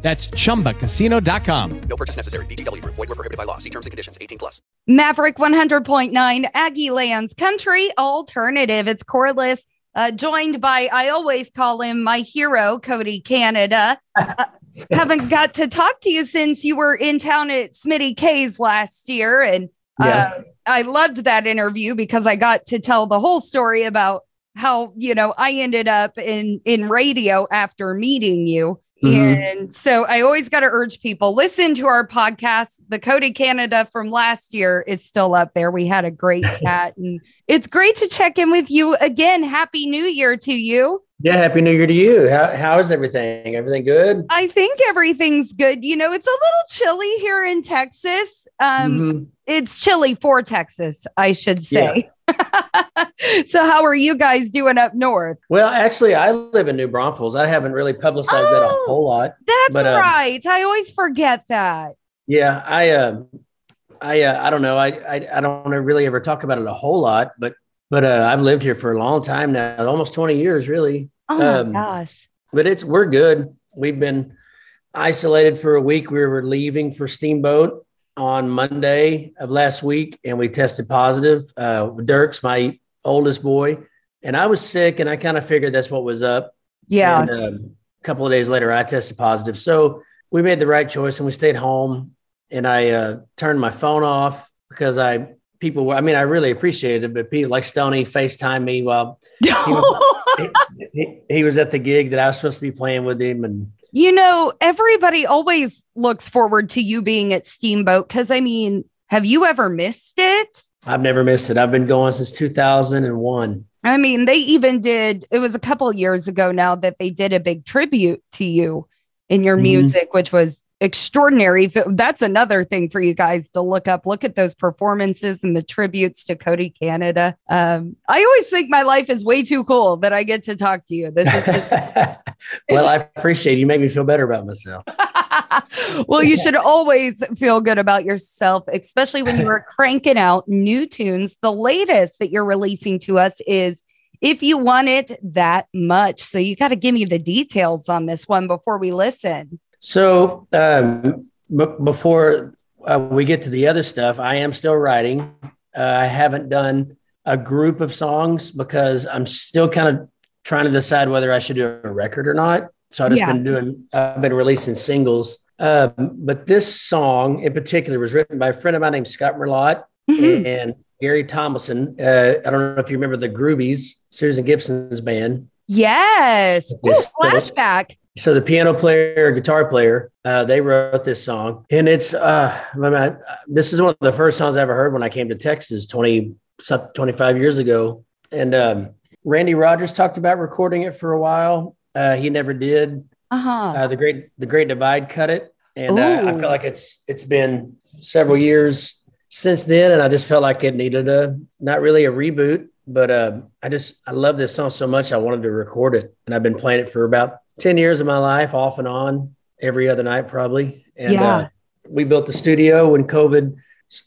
That's chumbacasino.com. No purchase necessary. VGW Group. Void were prohibited by law. See terms and conditions. 18 plus. Maverick 100.9 Aggie Lands Country Alternative. It's Corliss, uh, joined by, I always call him my hero, Cody Canada. Uh, haven't got to talk to you since you were in town at Smitty K's last year. And uh, Yeah. I loved that interview because I got to tell the whole story about how, you know, I ended up in, in radio after meeting you. Mhm. And so I always got to urge people listen to our podcast. The Cody Canada from last year is still up there. We had a great chat and it's great to check in with you again. Happy New Year to you. Yeah, happy New Year to you. How how is everything? Everything good? I think everything's good. You know, it's a little chilly here in Texas. Um, Mhm. It's chilly for Texas, I should say. so, how are you guys doing up north? Well, actually, I live in New Braunfels. I haven't really publicized that a Oh. whole lot. That's But, um, right. I always forget that. Yeah, I um, I uh, I don't know. I, I I don't really ever talk about it a whole lot, but but uh, I've lived here for a long time now, almost twenty years, really. Oh Um, my gosh. But it's we're good. We've been isolated for a week. We were leaving for Steamboat on Monday of last week, and we tested positive. Uh, Dierks' my oldest boy, and I was sick, and I kind of figured that's what was up. Yeah. And, um, a couple of days later, I tested positive. So we made the right choice, and we stayed home. And I uh, turned my phone off because I people. were- I mean, I really appreciated it, but people like Stoney Facetime me while he, he, he was at the gig that I was supposed to be playing with him, and You know, everybody always looks forward to you being at Steamboat because I mean, have you ever missed it? I've never missed it. I've been going since 2001. I mean, they even did, it was a couple of years ago now that they did a big tribute to you in your Mhm. music, which was extraordinary. That's another thing for you guys to look up. Look at those performances and the tributes to Cody Canada. Um, I always think my life is way too cool that I get to talk to you. This is just well, I appreciate it. you. Make me feel better about myself. well, you should always feel good about yourself, especially when you are cranking out new tunes. The latest that you're releasing to us is If You Want It That Much. So you got to give me the details on this one before we listen. So um, b- before uh, we get to the other stuff, I am still writing. Uh, I haven't done a group of songs because I'm still kind of trying to decide whether I should do a record or not. So I've just Yeah. been doing, I've been releasing singles. Um, but this song in particular was written by a friend of mine named Scott Melott Mhm. and Gary Thomason. Uh, I don't know if you remember the Groobees, Susan Gibson's band. Yes. Ooh, Yes. flashback. So the piano player, guitar player, uh, they wrote this song, and it's uh, I this is one of the first songs I ever heard when I came to Texas 20, 25 years ago. And um, Randy Rogers talked about recording it for a while. Uh, he never did. Uh-huh. Uh, the great the Great Divide cut it, and uh, I feel like it's it's been several years since then, and I just felt like it needed a not really a reboot, but uh, I just I love this song so much I wanted to record it, and I've been playing it for about ten years of my life, off and on, every other night probably. And Yeah. uh, we built the studio when COVID,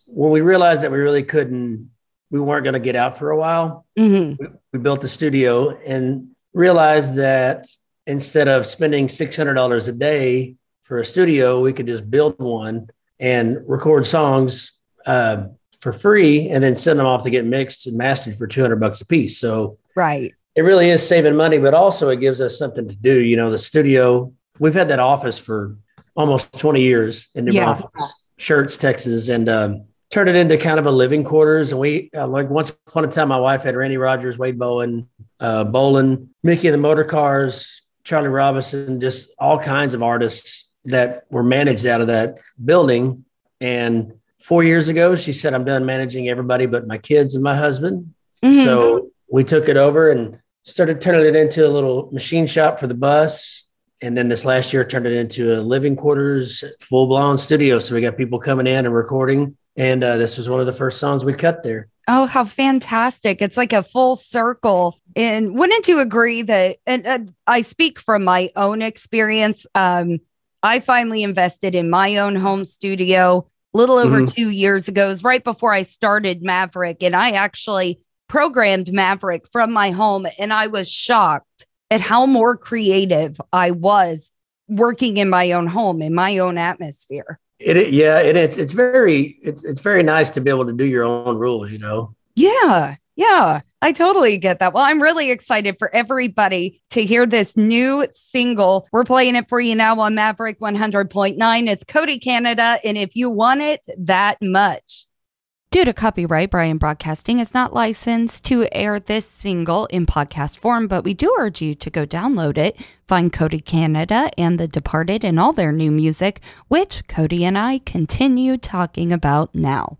when we realized that we really couldn't, we weren't going to get out for a while Mhm. we built the studio and realized that instead of spending $600 a day for a studio, we could just build one and record songs uh, for free and then send them off to get mixed and mastered for 200 bucks a piece. So Right. It really is saving money, but also it gives us something to do. You know, the studio, we've had that office for almost 20 years in New Yeah. Braunfels, Schertz, Texas, and um, turned it into kind of a living quarters. And we, uh, like once upon a time, my wife had Randy Rogers, Wade Bowen, uh, Bolin, Micky and the Motorcars, Charlie Robison, just all kinds of artists that were managed out of that building. And four years ago, she said, I'm done managing everybody but my kids and my husband. Mhm. So we took it over and started turning it into a little machine shop for the bus. And then this last year turned it into a living quarters, full blown studio. So we got people coming in and recording. And uh, this was one of the first songs we cut there. Oh, how fantastic. It's like a full circle. And wouldn't you agree that, and uh, I speak from my own experience. Um, I finally invested in my own home studio a little over Mhm. two years ago. It was right before I started Maverick. And I actually programmed Maverick from my home. And I was shocked at how more creative I was working in my own home, in my own atmosphere. It, yeah, it, it's it's very it's it's very nice to be able to do your own rules. You know, Yeah, yeah, I totally get that. Well, I'm really excited for everybody to hear this new single. We're playing it for you now on Maverick 100.9. It's Cody Canada. And if you want it that much, Due to copyright, Bryan Broadcasting is not licensed to air this single in podcast form, but we do urge you to go download it. Find Cody Canada and The Departed and all their new music, which Cody and I continue talking about now.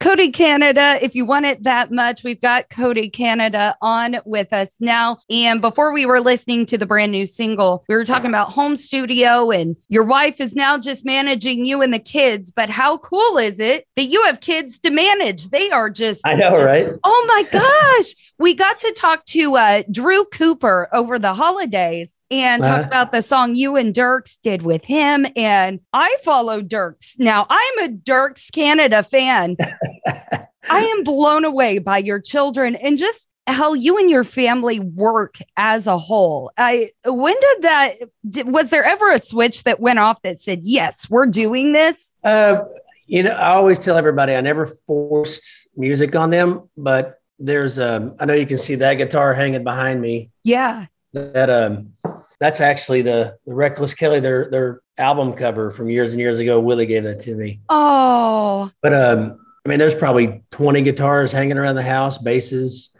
Cody Canada, if you want it that much, we've got Cody Canada on with us now. And before we were listening to the brand new single, we were talking about home studio, and your wife is now just managing you and the kids. But how cool is it that you have kids to manage? They are just I know, right? Oh my gosh. we got to talk to uh, Drew Cooper over the holidays and talk Uh-huh. about the song you and Dierks did with him. And I follow Dierks. Now, I'm a Dierks Canada fan. I am blown away by your children and just how you and your family work as a whole. I when did that did, was there ever a switch that went off that said, "Yes, we're doing this"? Uh, you know, I always tell everybody I never forced music on them, but there's um, I know you can see that guitar hanging behind me. Yeah. That um, that's actually the the Reckless Kelly their their album cover from years and years ago. Willie gave that to me. Oh, But um, I mean, there's probably 20 guitars hanging around the house, basses,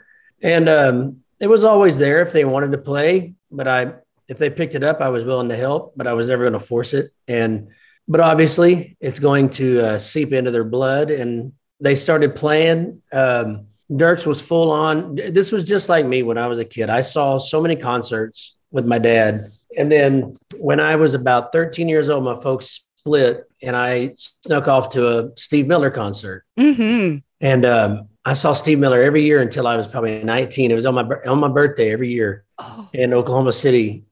and um, it was always there if they wanted to play. But I, if they picked it up, I was willing to help, but I was never going to force it. And but obviously, it's going to uh, seep into their blood, and they started playing. Um, Dierks was full on. This was just like me when I was a kid. I saw so many concerts with my dad. And then when I was about 13 years old, my folks split and I snuck off to a Steve Miller concert. mm-hmm. And um, I saw Steve Miller every year until I was probably 19. It was on my on my birthday every year Oh, in Oklahoma City.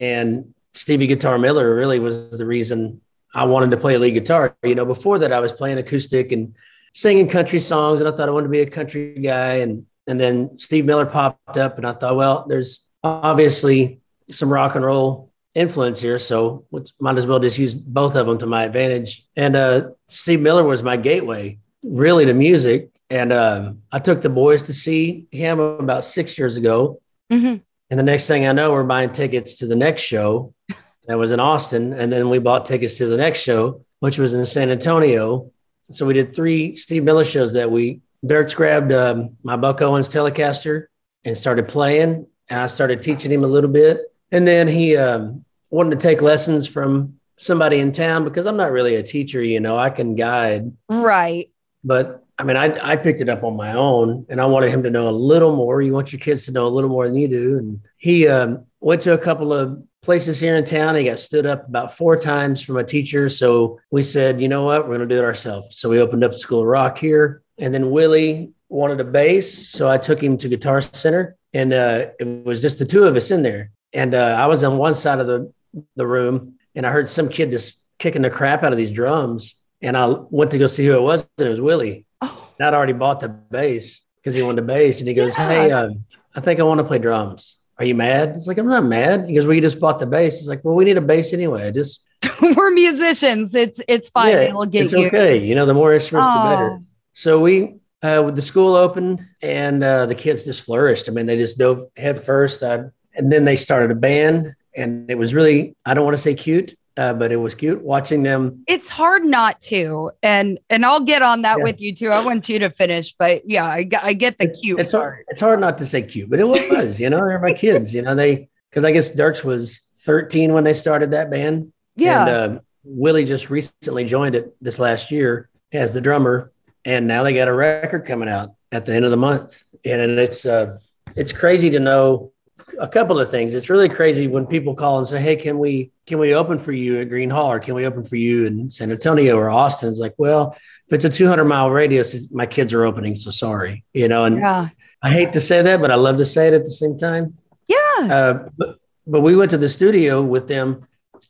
And Stevie Guitar Miller really was the reason I wanted to play lead guitar. You know, before that I was playing acoustic and singing country songs and I thought I wanted to be a country guy and and then Steve Miller popped up and I thought, well, there's obviously some rock and roll influence here, so might as well just use both of them to my advantage. And uh, Steve Miller was my gateway really to music. And um, I took the boys to see him about six years ago. mhm. And the next thing I know, we're buying tickets to the next show. That was in Austin. And then we bought tickets to the next show, which was in San Antonio. So we did three Steve Miller shows that week. Dierks grabbed um, my Buck Owens Telecaster and started playing. And I started teaching him a little bit. And then he um, wanted to take lessons from somebody in town because I'm not really a teacher, you know, I can guide. right. But I mean, I, I picked it up on my own and I wanted him to know a little more. You want your kids to know a little more than you do. And he um, went to a couple of places here in town. He got stood up about four times from a teacher. So we said, you know what, we're going to do it ourselves. So we opened up School of Rock here. And then Willie wanted a bass. So I took him to Guitar Center and uh, it was just the two of us in there. And uh, I was on one side of the, the room and I heard some kid just kicking the crap out of these drums. And I went to go see who it was. And it was Willie. Oh, And I'd already bought the bass because he wanted a bass. And he goes, Yeah. Hey, um, I think I want to play drums. Are you mad? It's like, I'm not mad. He goes, Well, you just bought the bass. It's like, Well, we need a bass anyway. I just, we're musicians. It's it's fine. yeah, It'll get it's you. okay. You know, the more instruments, the better. Oh, So we, uh, with the school opened and uh, the kids just flourished. I mean, they just dove head first. I, and then they started a band and it was really, I don't want to say cute, uh, but it was cute watching them. It's hard not to, and and I'll get on that Yeah. with you too. I want you to finish, but yeah, I get the cute It's part. hard. It's hard not to say cute, but it was. You know, they're my kids. You know, they because I guess Dierks was 13 when they started that band. Yeah, And uh, Willie just recently joined it this last year as the drummer, and now they got a record coming out at the end of the month. And it's uh, it's crazy to know a couple of things. It's really crazy when people call and say, "Hey, can we can we open for you at Gruene Hall, or can we open for you in San Antonio or Austin?" It's like, well, if it's a 200 mile radius, my kids are opening, so sorry, you know. And Yeah. I hate to say that, but I love to say it at the same time. Yeah. Uh, but, but we went to the studio with them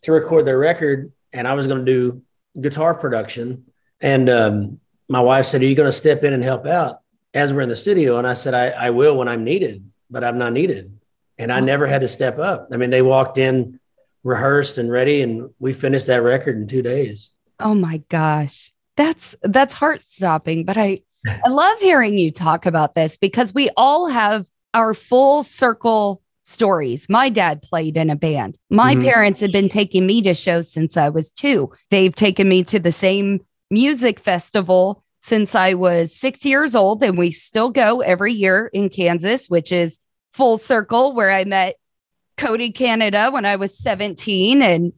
to record their record, and I was going to do guitar production. And um, my wife said, "Are you going to step in and help out as we're in the studio?" And I said, "I, I will when I'm needed, but I'm not needed." And I never had to step up. I mean, they walked in, rehearsed and ready, and we finished that record in two days. Oh my gosh. That's that's heart stopping, but I I love hearing you talk about this because we all have our full circle stories. My dad played in a band. My Mhm. parents had been taking me to shows since I was 2. They've taken me to the same music festival since I was 6 years old and we still go every year in Kansas, which is Full Circle where I met Cody Canada when I was 17 and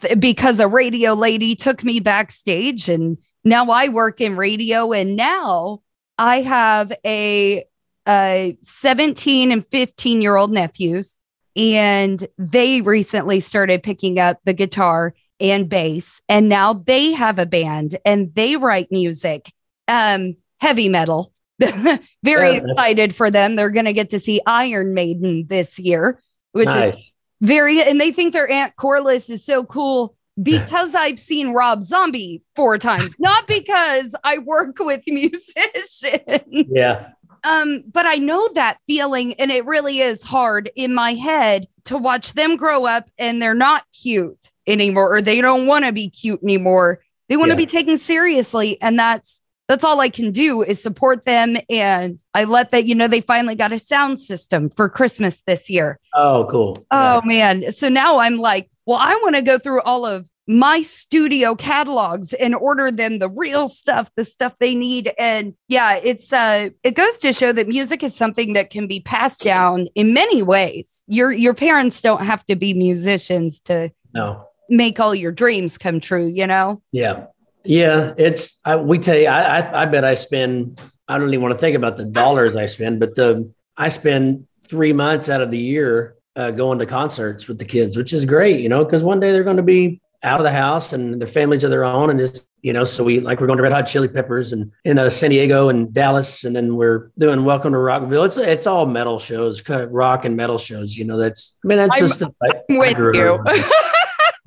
th- because a radio lady took me backstage and now I work in radio and now I have a, a 17 and 15 year old nephews and they recently started picking up the guitar and bass and now they have a band and they write music um heavy metal very Yeah, excited for them. They're going to get to see Iron Maiden this year which is very and they think their aunt corliss is so cool because i've seen rob zombie four times not because i work with musicians. Yeah. um but i know that feeling and it really is hard in my head to watch them grow up and they're not cute anymore or they don't want to be cute anymore. They want to Yeah. be taken seriously and that's that's all I can do is support them. And I let that, you know, they finally got a sound system for Christmas this year. Oh, cool. Oh man. So now I'm like, well, I want to go through all of my studio catalogs and order them the real stuff, the stuff they need. And yeah, it's uh it goes to show that music is something that can be passed down in many ways. Your your parents don't have to be musicians to No. make all your dreams come true, you know? Yeah. Yeah. It's, I, we tell you, I, I, I bet I spend, I don't even want to think about the dollars I spend, but the, I spend three months out of the year uh, going to concerts with the kids, which is great, you know, because one day they're going to be out of the house and their families of their own. And just, you know, so we like we're going to Red Hot Chili Peppers and in uh, San Diego and Dallas, and then we're doing Welcome to Rockville. It's it's all metal shows, rock and metal shows. You know, that's I mean that's I'm- just the, I, I With you.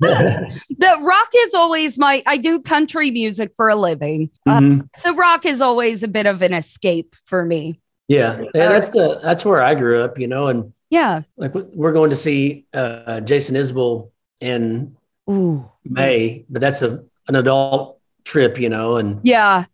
the rock is always my I do country music for a living. Uh, Mhm. so rock is always a bit of an escape for me. Yeah, yeah, that's the that's where I grew up, you know, and Yeah. like we- we're going to see uh, Jason Isbell in Ooh. May, but that's a an adult trip, you know, and Yeah.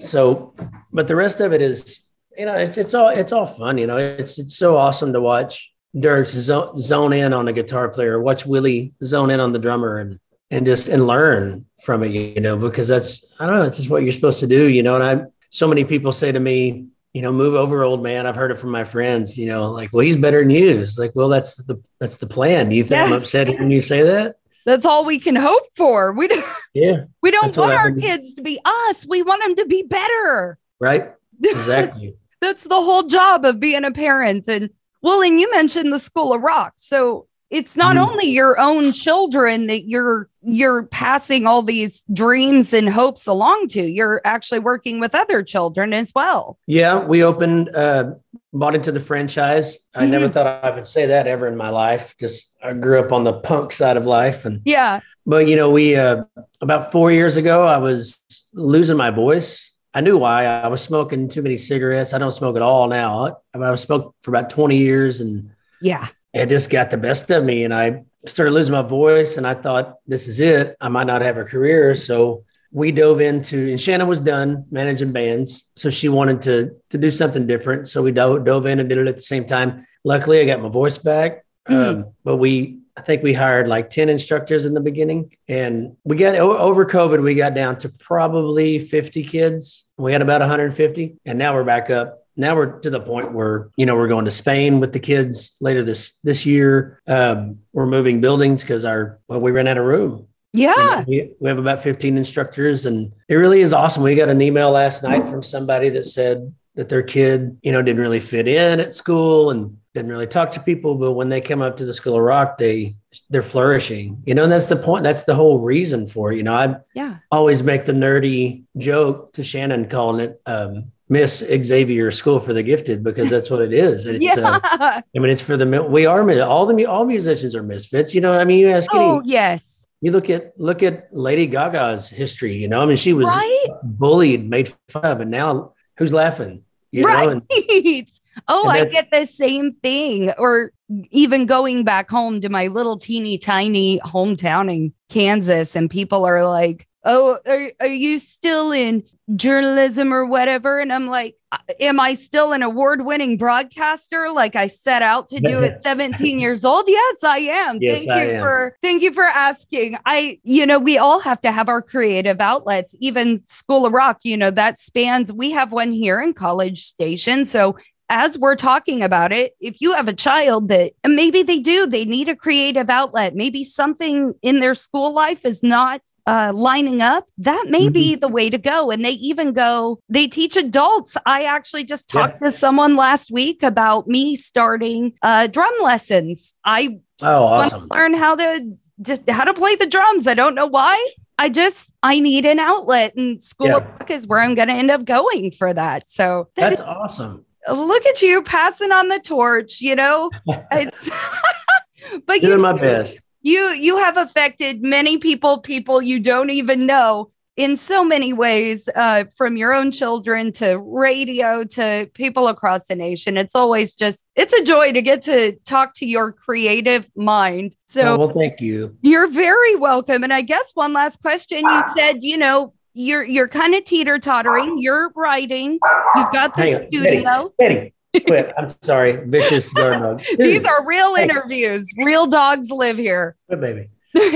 so, but the rest of it is, you know, it's it's all it's all fun, you know. It's it's so awesome to watch Dierks zone, zone in on the guitar player, watch Willie zone in on the drummer, and and just and learn from it, you know, because that's I don't know, it's just what you're supposed to do, you know. And I so many people say to me, you know, move over, old man. I've heard it from my friends, you know, like, well, he's better than you. It's like, well, that's the that's the plan. Do you think I'm upset when you say that? That's all we can hope for. We don't Yeah, we don't want our kids to be us. We want them to be better. right. Exactly. That's the whole job of being a parent. And well, and you mentioned the School of Rock. So it's not Mhm. only your own children that you're you're passing all these dreams and hopes along to. You're actually working with other children as well. Yeah, we opened, uh, bought into the franchise. I never Mm-hmm. thought I would say that ever in my life. Just I grew up on the punk side of life, and Yeah. but you know, we uh, about four years ago, I was losing my voice. I knew why. I was smoking too many cigarettes. I don't smoke at all now. I, I smoked for about twenty years, and Yeah. it just got the best of me and i started losing my voice and i thought this is it i might not have a career so we dove into and shannon was done managing bands so she wanted to to do something different so we dove, dove in and did it at the same time luckily i got my voice back um, but we i think we hired like 10 instructors in the beginning and we got over covid we got down to probably 50 kids we had about 150 and now we're back up now we're to the point where you know we're going to Spain with the kids later this this year. Um, we're moving buildings because our well we ran out of room. You know, Yeah. we, we have about 15 instructors, and it really is awesome. We got an email last night from somebody that said that their kid you know didn't really fit in at school, and didn't really talk to people, but when they come up to the School of Rock, they they're flourishing. You know, and that's the point. That's the whole reason for it. You know, I Yeah. always make the nerdy joke to Shannon calling it um, Miss Xavier School for the Gifted because that's what it is. It's, yeah. uh, I mean, it's for the we are all the all musicians are misfits. You know, I mean, you ask any, oh, yes. you look at look at Lady Gaga's history. You know, I mean, she was Right. bullied, made fun of, and now who's laughing? You know, right. and oh, I get the same thing. Or even going back home to my little teeny tiny hometown in Kansas, and people are like, Oh, are, are you still in journalism or whatever? And I'm like, "Uh, Am I still an award winning broadcaster like I set out to do at 17 years old? Yes, I am. Yes, thank I you am. for thank you for asking. I, you know, we all have to have our creative outlets, even School of Rock, you know, that spans, we have one here in College Station. So as we're talking about it, if you have a child that maybe they do, they need a creative outlet, maybe something in their school life is not uh, lining up, that may be the way to go. And they even go, they teach adults. I actually just Yeah. talked to someone last week about me starting uh, drum lessons. I oh, awesome. learn how to just how to play the drums. I don't know why. I just I need an outlet, and School Yeah. Is where I'm going to end up going for that. So that That's awesome. Look at you passing on the torch you know it's but you're Doing you, my best. you you have affected many people people you don't even know in so many ways uh, from your own children to radio to people across the nation it's always just it's a joy to get to talk to your creative mind so Oh, well, thank you. you're very welcome. And I guess one last question. You said, you know, you're you're kind of teeter tottering. You're writing. You've got the Hang studio. Betty, quit. I'm sorry. Vicious guard. These are real interviews. Real dogs live here. Quit, baby.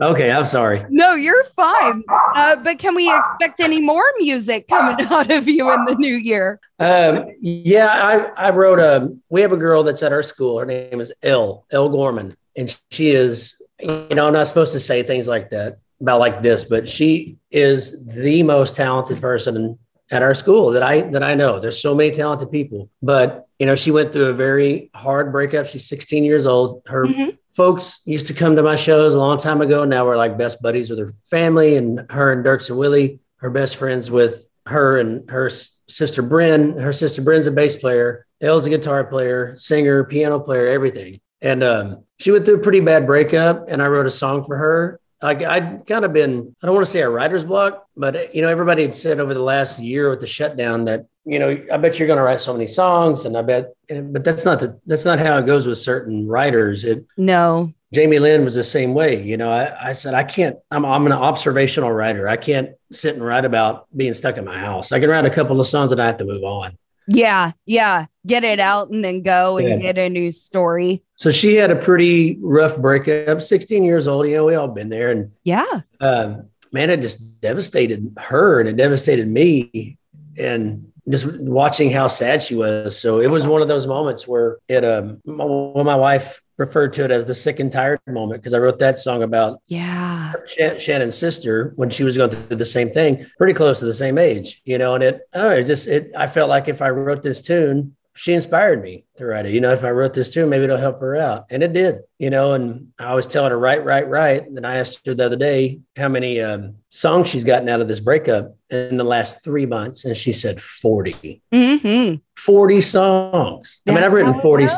Okay, I'm sorry. No, you're fine. Uh, but can we expect any more music coming out of you in the new year? Um, yeah, I, I wrote a. We have a girl that's at our school. Her name is Elle Elle Gorman, and she is. You know, I'm not supposed to say things like that about like this, but she is the most talented person at our school that I that I know. There's so many talented people, but you know, she went through a very hard breakup. She's 16 years old. Her Mhm. folks used to come to my shows a long time ago. Now we're like best buddies with her family, and her and Dierks and Willie, her best friends with her and her sister Bryn. Her sister Bryn's a bass player. Elle's a guitar player, singer, piano player, everything. And um, she went through a pretty bad breakup, and I wrote a song for her. Like I'd kind of been, I don't want to say a writer's block, but uh, you know, everybody had said over the last year with the shutdown that you know, I bet you're going to write so many songs, and I bet, but that's not the that's not how it goes with certain writers. It No. Jamie Lin was the same way. You know, I, I said, I can't, I'm, I'm an observational writer. I can't sit and write about being stuck in my house. I can write a couple of songs and I have to move on. Yeah. Yeah. Get it out and then go and Yeah. get a new story. So she had a pretty rough breakup, 16 years old. You know, we all been there. And Yeah. um, man, it just devastated her and it devastated me. And just watching how sad she was. So it was one of those moments where it, um, my, well, my wife referred to it as the sick and tired moment because I wrote that song about Yeah. Shannon's sister when she was going through the same thing, pretty close to the same age, you know. And it, I don't know, it's just it. I felt like if I wrote this tune, she inspired me to write it. You know, if I wrote this too, maybe it'll help her out, and it did. You know, and I always tell her to write, write, write. And then I asked her the other day how many um, songs she's gotten out of this breakup in the last three months, and she said forty. Mm-hmm. 40 songs. I mean, I've written 40.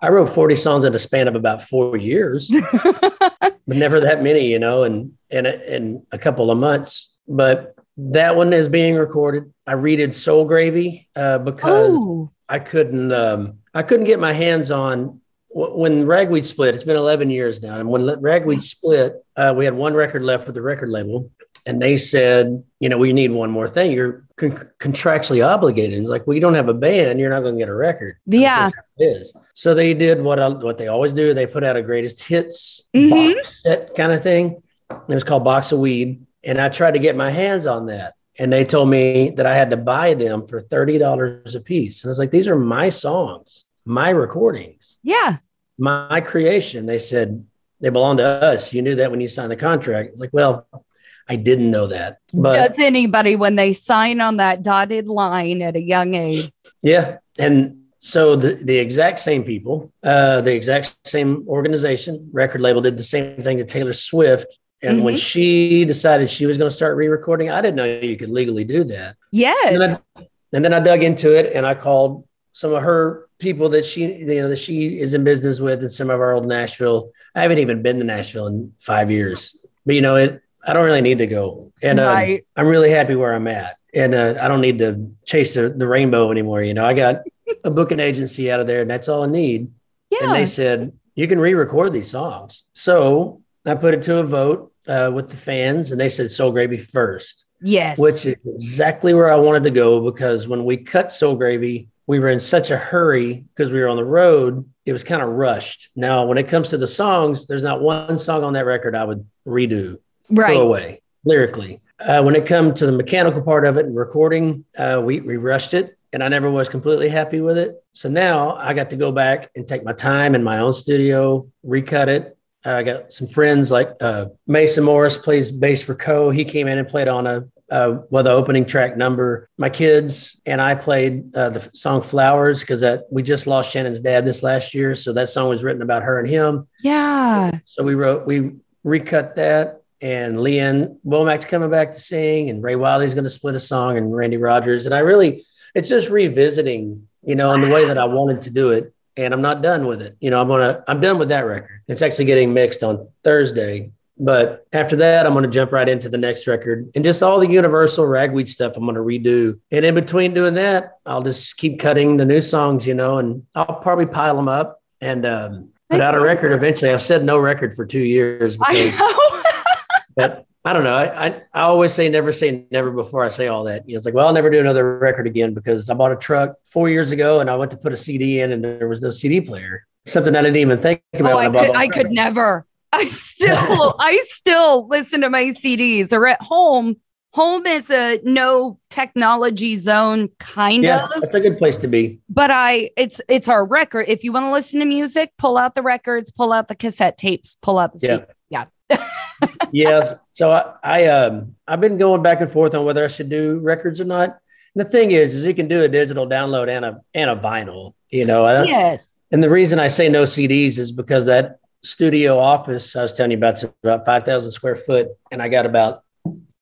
I wrote 40 songs in a span of about four years but never that many, you know, and in in a couple of months. But that one is being recorded. I redid Soul Gravy uh, because Oh. I couldn't um, I couldn't get my hands on when Ragweed split. It's been 11 years now, and when Ragweed split, uh, we had one record left with the record label, and they said, you know, we need one more thing. You're con- contractually obligated. It's like, well, you don't have a band, you're not going to get a record. Yeah. it is. So they did what I, what they always do. They put out a greatest hits Mhm. box set kind of thing. It was called Box of Weed, and I tried to get my hands on that. And they told me that I had to buy them for thirty dollars a piece. And I was like, "These are my songs, my recordings, Yeah. my creation." They said they belong to us. You knew that when you signed the contract. It's like, well, I didn't know that, but Does anybody when they sign on that dotted line at a young age? Yeah. And So the, the exact same people, uh, the exact same organization, record label did the same thing to Taylor Swift. And when she decided she was going to start re-recording, I didn't know you could legally do that. Yes. And then, I, and then I dug into it and I called some of her people that she, you know, that she is in business with and some of our old Nashville. I haven't even been to Nashville in five years, but you know, it, I don't really need to go. And uh, Right. I'm really happy where I'm at. And uh, I don't need to chase the, the rainbow anymore. You know, I got a booking agency out of there and that's all I need. Yeah. And they said, you can re record these songs. So I put it to a vote uh, with the fans and they said Soul Gravy first, yes. which is exactly where I wanted to go because when we cut Soul Gravy, we were in such a hurry because we were on the road. It was kind of rushed. Now, when it comes to the songs, there's not one song on that record I would redo, right. throw away lyrically. Uh, when it comes to the mechanical part of it and recording, uh, we, we rushed it and I never was completely happy with it. So now I got to go back and take my time in my own studio, recut it. I got some friends like uh, Mason Morris plays bass for Koe. He came in and played on a uh, well the opening track number. My kids and I played uh, the song Flowers because that we just lost Shannon's dad this last year, so that song was written about her and him. yeah. So we wrote, we recut that, and Lee Ann Womack's coming back to sing, and Ray Wylie's going to split a song, and Randy Rogers. And I really, it's just revisiting, you know, in the way that I wanted to do it. And I'm not done with it. You know, I'm gonna, I'm done with that record. It's actually getting mixed on Thursday. But after that, I'm going to jump right into the next record and just all the Universal ragweed stuff I'm going to redo. And in between doing that, I'll just keep cutting the new songs, you know, and I'll probably pile them up and um, put out a record eventually. I've said no record for two years I because, know. but I don't know. I, I I always say never say never before I say all that. You know, it's like, well, I'll never do another record again because I bought a truck four years ago and I went to put a CD in and there was no CD player. Something I didn't even think about. oh, when I could, I could never. I still, I still listen to my CDs or at home. Home is a no technology zone, kind Yeah, of. that's a good place to be. But I, it's it's our record. If you want to listen to music, pull out the records, pull out the cassette tapes, pull out the Yeah. CD. Yeah. yeah. So I, I um I've been going back and forth on whether I should do records or not. And the thing is, is you can do a digital download and a and a vinyl. You know, Yes. and the reason I say no CDs is because that studio office I was telling you about is about five thousand square foot, and I got about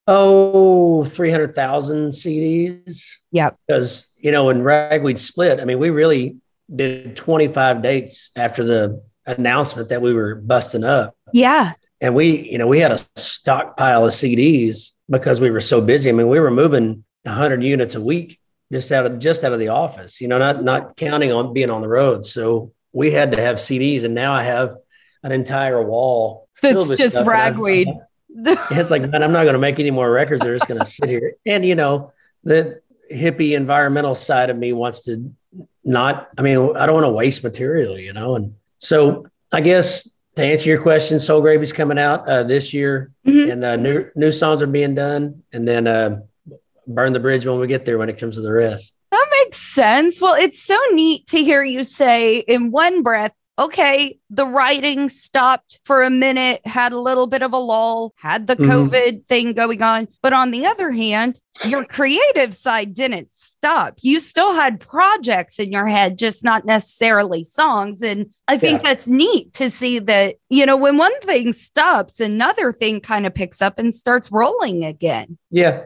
oh 300,000 CDs. Yeah. Because you know when Ragweed split, I mean we really did 25 dates after the announcement that we were busting up Yeah. And we you know we had a stockpile of cds because we were so busy i mean we were moving 100 units a week just out of just out of the office you know not not counting on being on the road so we had to have cds and now i have an entire wall That's filled with just. Ragweed. it's like man i'm not going to make any more records they're just going to sit here and you know the hippie environmental side of me wants to not i mean i don't want to waste material you know and so i guess to answer your question soul gravy's coming out uh, this year Mhm. and uh, new new songs are being done and then uh, burn the bridge when we get there when it comes to the rest That makes sense. Well, it's so neat to hear you say in one breath, okay, the writing stopped for a minute, had a little bit of a lull, had the Mhm. COVID thing going on. But on the other hand, your creative side didn't stop. You still had projects in your head, just not necessarily songs. And I think Yeah. that's neat to see that, you know, when one thing stops, another thing kind of picks up and starts rolling again. Yeah,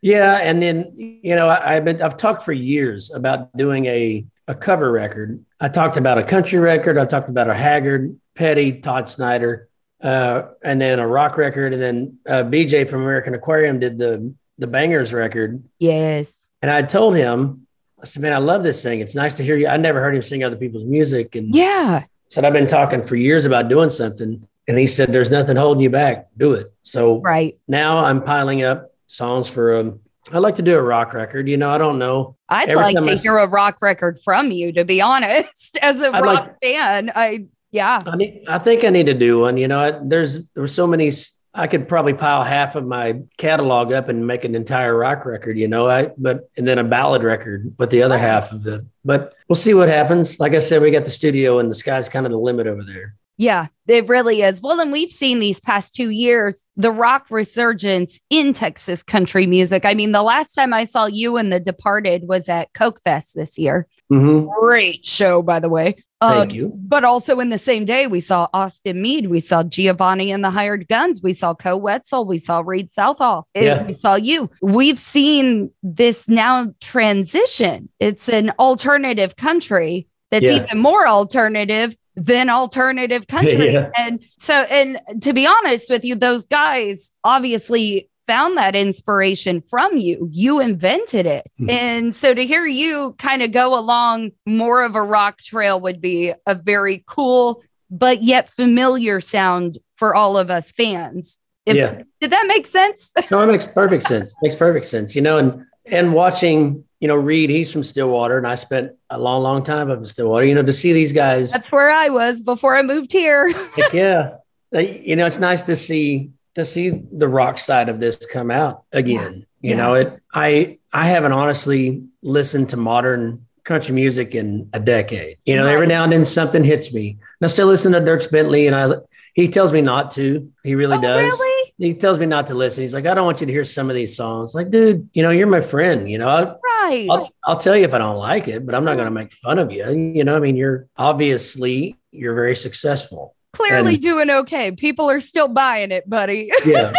yeah, and then you know I, I've been I've talked for years about doing a a cover record. I talked about a country record. I talked about a Haggard, Petty, Todd Snider, uh, and then a rock record, and then uh, BJ from American Aquarium did the the Bangers record. Yes. And I told him, I said, "Man, I love this thing. It's nice to hear you." I never heard him sing other people's music, and Yeah. said I've been talking for years about doing something. And he said, "There's nothing holding you back. Do it." So Right. now I'm piling up songs for um I'd like to do a rock record. You know, I don't know. I'd Every like to I- hear a rock record from you, to be honest. As a I'd rock like- fan, I yeah, I need I think I need to do one. You know, I, there's there's so many s- I could probably pile half of my catalog up and make an entire rock record, you know. I but and then a ballad record but the other half of it. But we'll see what happens. Like I said, we got the studio and the sky's kind of the limit over there. Yeah, it really is. Well, and we've seen these past two years the rock resurgence in Texas country music. I mean, the last time I saw you and The Departed was at Kokefest this year. Mhm. Great show, by the way. Thank Um, you. But also in the same day, we saw Austin Meade, we saw Giovanni and the Hired Guns, we saw Koe Wetzel, we saw Read Southall, and Yeah. we saw you. We've seen this now transition. It's an alternative country that's Yeah. even more alternative than alternative country. Yeah. And so, and to be honest with you, those guys obviously found that inspiration from you. You invented it. Mhm. And so to hear you kind of go along more of a rock trail would be a very cool, but yet familiar sound for all of us fans. If- Yeah. Did that make sense? No, it makes perfect sense. Makes perfect sense. You know, and and watching, you know, Read, he's from Stillwater, and I spent a long, long time up in Stillwater. You know, to see these guys, That's where I was before I moved here. yeah, you know, it's nice to see to see the rock side of this come out again. You Yeah. know, it. I I haven't honestly listened to modern country music in a decade. You know, every now and then something hits me. And I still listen to Dierks Bentley, and I he tells me not to. He really Oh, does. really? He tells me not to listen. He's like, I don't want you to hear some of these songs. Like, dude, you know, you're my friend. You know, I, Right. I'll, I'll tell you if I don't like it, but I'm not going to make fun of you. You know, I mean, you're obviously you're very successful. Clearly and- doing okay. People are still buying it, buddy. Yeah.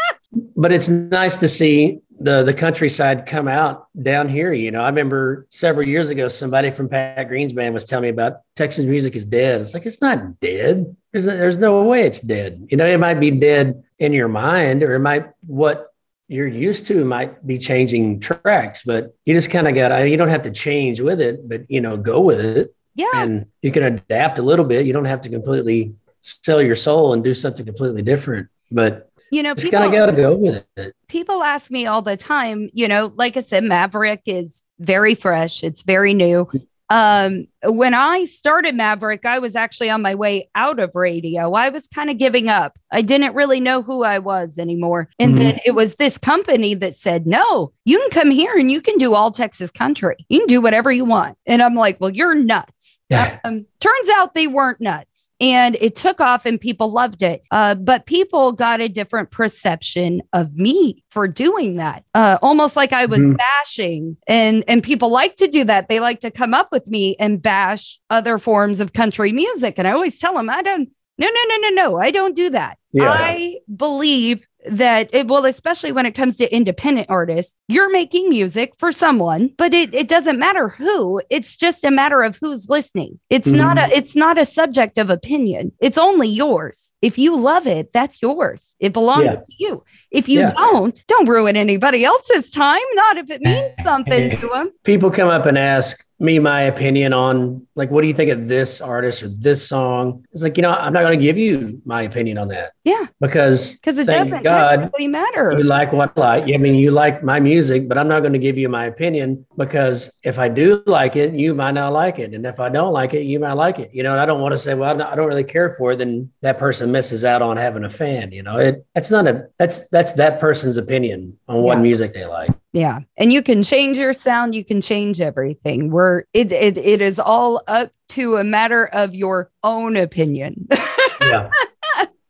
but it's nice to see the the countryside come out down here. You know, I remember several years ago, somebody from Pat Green's band was telling me about Texas music is dead. It's like it's not dead. There's there's no way it's dead. You know, it might be dead in your mind, or it might what you're used to might be changing tracks, but you just kind of got you don't have to change with it, but you know, go with it Yeah. and you can adapt a little bit. You don't have to completely sell your soul and do something completely different, but You know, just people, kind of got to go with it. people ask me all the time, you know, like I said, Maverick is very fresh, it's very new. Um, when I started Maverick, I was actually on my way out of radio. I was kind of giving up. I didn't really know who I was anymore. And Mhm. then it was this company that said, No, you can come here and you can do all Texas country. You can do whatever you want. And I'm like, Well, you're nuts. Yeah. Um, turns out they weren't nuts. And it took off and people loved it. Uh, but people got a different perception of me for doing that. Uh, almost like I was Mhm. bashing. And, and people like to do that. They like to come up with me and bash other forms of country music. And I always tell them, I don't, no, no, no, no, no, I don't do that. Yeah. I believe that it well, especially when it comes to independent artists, you're making music for someone, but it, it doesn't matter who. It's just a matter of who's listening. It's not a mm-hmm. it's not a subject of opinion. It's only yours. If you love it, that's yours. It belongs Yeah. to you. If you Yeah. don't, don't ruin anybody else's time. Not if it means something to them. People come up and ask me my opinion on like, what do you think of this artist or this song? It's like, you know, I'm not going to give you my opinion on that Yeah, because because it doesn't God technically matter. you like what I like. I mean, you like my music, but I'm not going to give you my opinion because if I do like it, you might not like it. And if I don't like it, you might like it. You know, and I don't want to say, well, not- I don't really care for it. Then that person misses out on having a fan. You know, it that's not a that's that's that person's opinion on what Yeah. music they like. Yeah. And you can change your sound, you can change everything. We're it it, it is all up to a matter of your own opinion. Yeah,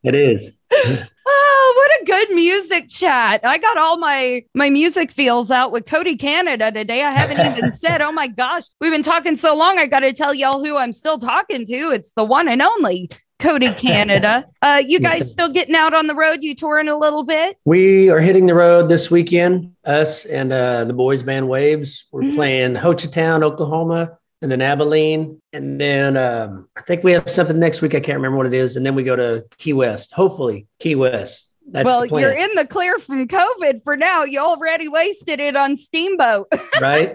it is. oh, what a good music chat. I got all my my music feels out with Cody Canada today. I haven't even said, "Oh my gosh, we've been talking so long. I got to tell y'all who I'm still talking to. It's the one and only Cody Canada. Uh you guys still getting out on the road? You touring a little bit? We are hitting the road this weekend. Us and uh, the boys band Waves. We're Mhm. playing Hochatown, Oklahoma, and then Abilene, and then um, I think we have something next week. I can't remember what it is, and then we go to Key West. Hopefully, Key West. That's well, you're in the clear from COVID for now. You already wasted it on Steamboat. right?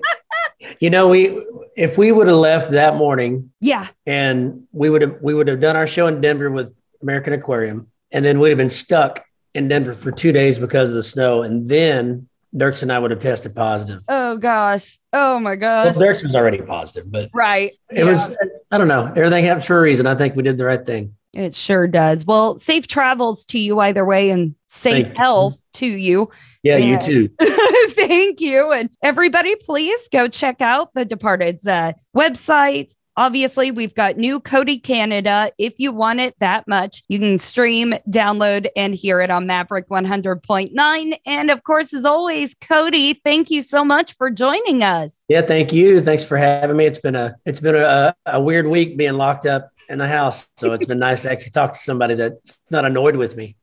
you know, we if we would have left that morning yeah. and we would have we would have done our show in Denver with American Aquarium, and then we'd have been stuck in Denver for two days because of the snow, and then Dierks and I would have tested positive. Oh gosh. Oh my Well, gosh. Dierks was already positive, but right. it was I don't know. Everything happens for a reason. I think we did the right thing. It sure does. Well, safe travels to you either way and safe Thank you. health to you. Yeah, Yeah. you too. Thank you. And everybody, please go check out the Departed's uh, website, Obviously, we've got new Cody Canada. If you want it that much, you can stream, download, and hear it on Maverick 100.9. And of course, as always, Cody, thank you so much for joining us. Yeah, thank you. Thanks for having me. It's been a it's been a, a weird week being locked up in the house. So it's been nice to actually talk to somebody that's not annoyed with me.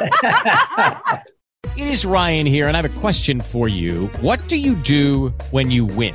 It is Ryan here, and I have a question for you. What do you do when you win?